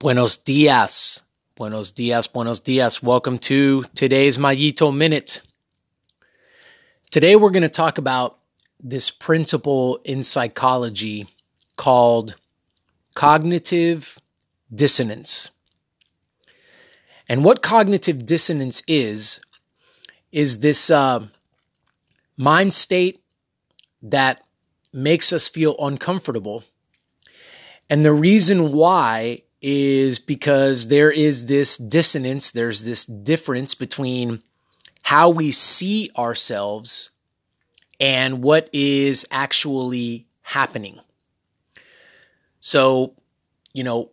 Buenos dias. Buenos dias. Buenos dias. Welcome to today's Mayito Minute. Today we're going to talk about this principle in psychology called cognitive dissonance. And what cognitive dissonance is, is this uh, mind state that makes us feel uncomfortable. And the reason why is because there is this dissonance, there's this difference between how we see ourselves and what is actually happening. So, you know,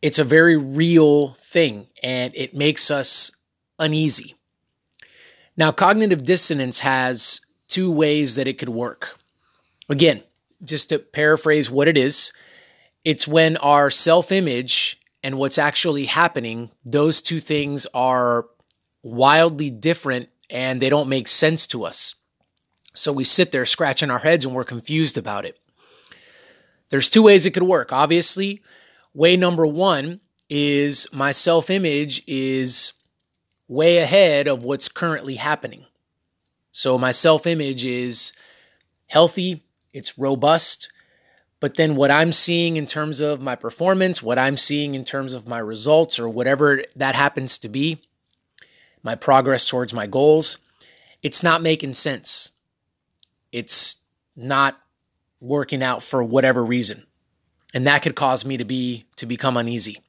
it's a very real thing and it makes us uneasy. Now, cognitive dissonance has two ways that it could work. Again, just to paraphrase what it is, it's when our self image and what's actually happening, those two things are wildly different and they don't make sense to us. So we sit there scratching our heads and we're confused about it. There's two ways it could work. Obviously, way number one is my self image is way ahead of what's currently happening. So my self image is healthy, it's robust, but then what I'm seeing in terms of my performance, what I'm seeing in terms of my results, or whatever that happens to be, my progress towards my goals, it's not making sense. It's not working out for whatever reason. And that could cause me to be to become uneasy.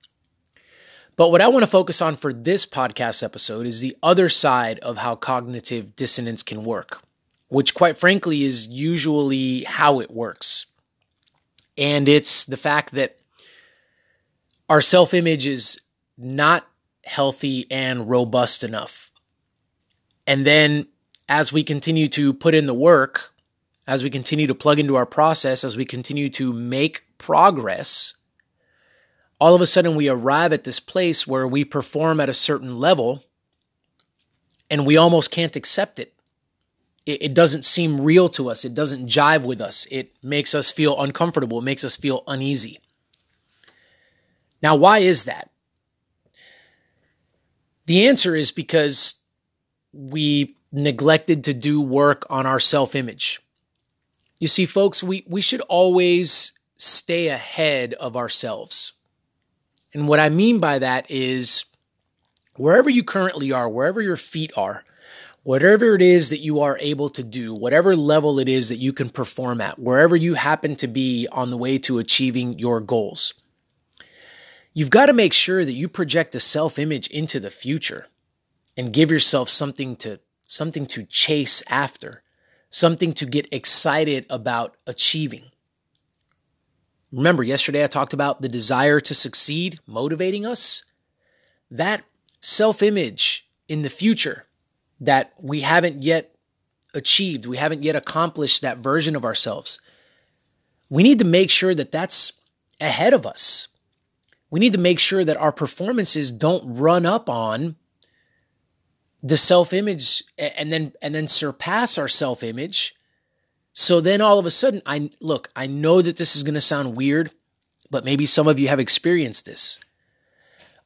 But what I want to focus on for this podcast episode is the other side of how cognitive dissonance can work, which quite frankly is usually how it works. And it's the fact that our self image is not healthy and robust enough. And then as we continue to put in the work, as we continue to plug into our process, as we continue to make progress, all of a sudden we arrive at this place where we perform at a certain level and we almost can't accept it it, it doesn't seem real to us. It doesn't jive with us. It makes us feel uncomfortable. It makes us feel uneasy. Now, why is that? The answer is because we neglected to do work on our self image. You see, folks, we, we should always stay ahead of ourselves. And what I mean by that is wherever you currently are, wherever your feet are, whatever it is that you are able to do, whatever level it is that you can perform at, wherever you happen to be on the way to achieving your goals. You've got to make sure that you project a self-image into the future and give yourself something to something to chase after, something to get excited about achieving. Remember, yesterday I talked about the desire to succeed motivating us. That self image in the future that we haven't yet achieved, we haven't yet accomplished that version of ourselves. We need to make sure that that's ahead of us. We need to make sure that our performances don't run up on the self-image and then and then surpass our self-image. So then all of a sudden I look, I know that this is going to sound weird, but maybe some of you have experienced this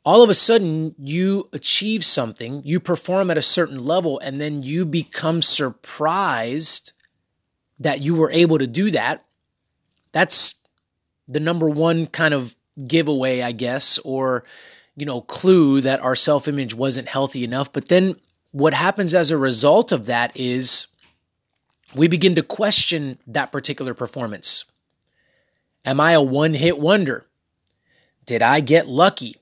all of a sudden you achieve something, you perform at a certain level, and then you become surprised that you were able to do that. That's the number one kind of giveaway, I guess, or, you know, clue that our self image wasn't healthy enough. But then what happens as a result of that is we begin to question that particular performance. Am I a one hit wonder? Did I get lucky?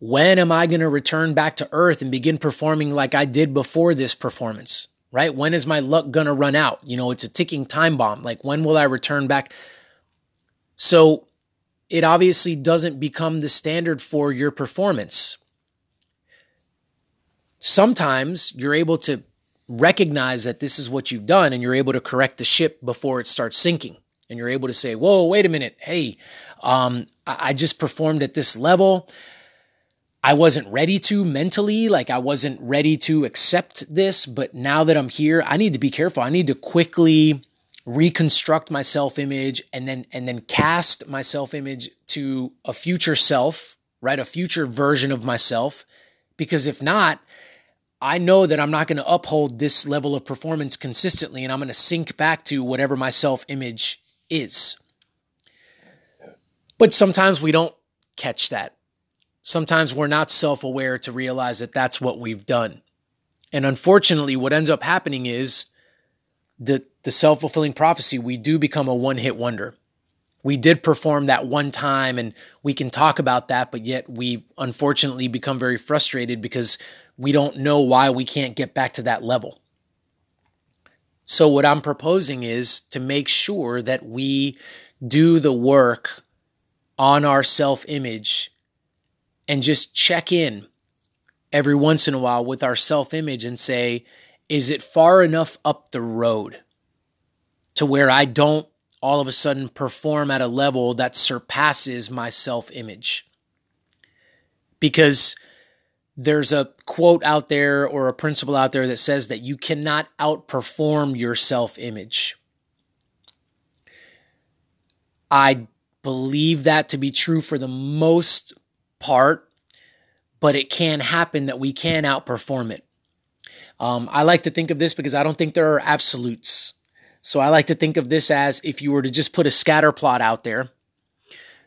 When am I going to return back to earth and begin performing like I did before this performance? Right? When is my luck going to run out? You know, it's a ticking time bomb. Like, when will I return back? So, it obviously doesn't become the standard for your performance. Sometimes you're able to recognize that this is what you've done and you're able to correct the ship before it starts sinking. And you're able to say, whoa, wait a minute. Hey, um, I just performed at this level. I wasn't ready to mentally, like I wasn't ready to accept this, but now that I'm here, I need to be careful. I need to quickly reconstruct my self-image and then and then cast my self-image to a future self, right? A future version of myself because if not, I know that I'm not going to uphold this level of performance consistently and I'm going to sink back to whatever my self-image is. But sometimes we don't catch that. Sometimes we're not self aware to realize that that's what we've done. And unfortunately, what ends up happening is the, the self fulfilling prophecy, we do become a one hit wonder. We did perform that one time and we can talk about that, but yet we unfortunately become very frustrated because we don't know why we can't get back to that level. So, what I'm proposing is to make sure that we do the work on our self image and just check in every once in a while with our self image and say, is it far enough up the road to where I don't all of a sudden perform at a level that surpasses my self image? Because there's a quote out there or a principle out there that says that you cannot outperform your self image. I believe that to be true for the most part, but it can happen that we can outperform it. Um, I like to think of this because I don't think there are absolutes. So I like to think of this as if you were to just put a scatter plot out there,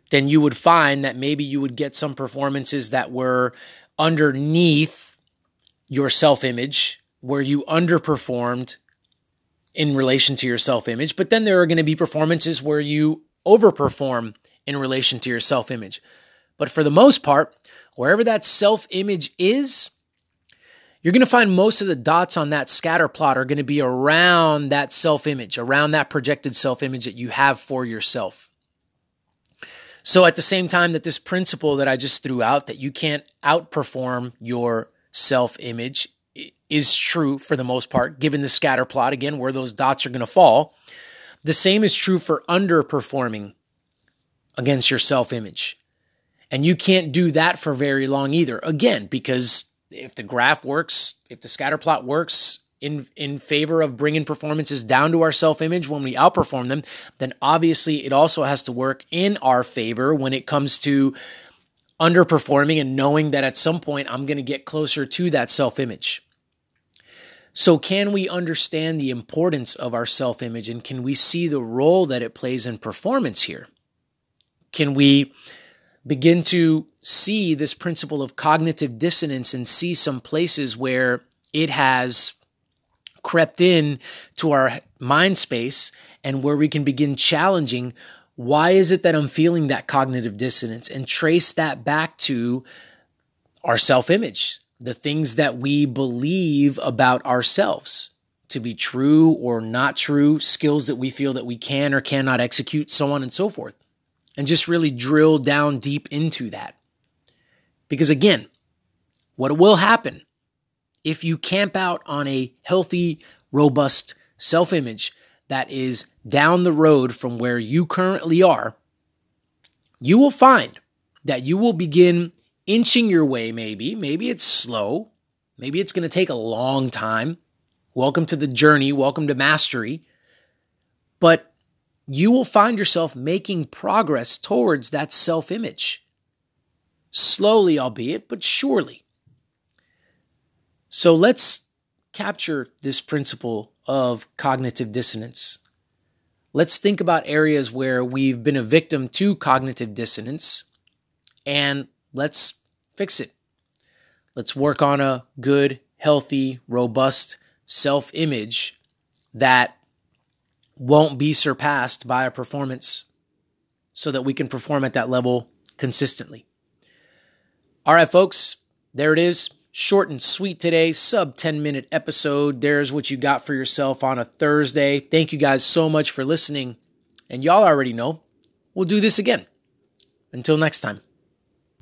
then you would find that maybe you would get some performances that were underneath your self image, where you underperformed in relation to your self image. But then there are going to be performances where you overperform in relation to your self image. But for the most part, wherever that self image is, you're going to find most of the dots on that scatter plot are going to be around that self image, around that projected self image that you have for yourself. So, at the same time that this principle that I just threw out, that you can't outperform your self image, is true for the most part, given the scatter plot, again, where those dots are going to fall. The same is true for underperforming against your self image. And you can't do that for very long either. Again, because if the graph works, if the scatter plot works in in favor of bringing performances down to our self image when we outperform them, then obviously it also has to work in our favor when it comes to underperforming and knowing that at some point I'm going to get closer to that self image. So, can we understand the importance of our self image and can we see the role that it plays in performance here? Can we begin to see this principle of cognitive dissonance and see some places where it has crept in to our mind space and where we can begin challenging why is it that I'm feeling that cognitive dissonance and trace that back to our self image, the things that we believe about ourselves to be true or not true, skills that we feel that we can or cannot execute, so on and so forth. And just really drill down deep into that. Because again, what will happen if you camp out on a healthy, robust self image that is down the road from where you currently are, you will find that you will begin inching your way, maybe. Maybe it's slow. Maybe it's going to take a long time. Welcome to the journey. Welcome to mastery. But you will find yourself making progress towards that self image. Slowly, albeit, but surely. So let's capture this principle of cognitive dissonance. Let's think about areas where we've been a victim to cognitive dissonance and let's fix it. Let's work on a good, healthy, robust self image that won't be surpassed by a performance so that we can perform at that level consistently. All right, folks, there it is. Short and sweet today, sub 10 minute episode. There's what you got for yourself on a Thursday. Thank you guys so much for listening. And y'all already know we'll do this again. Until next time.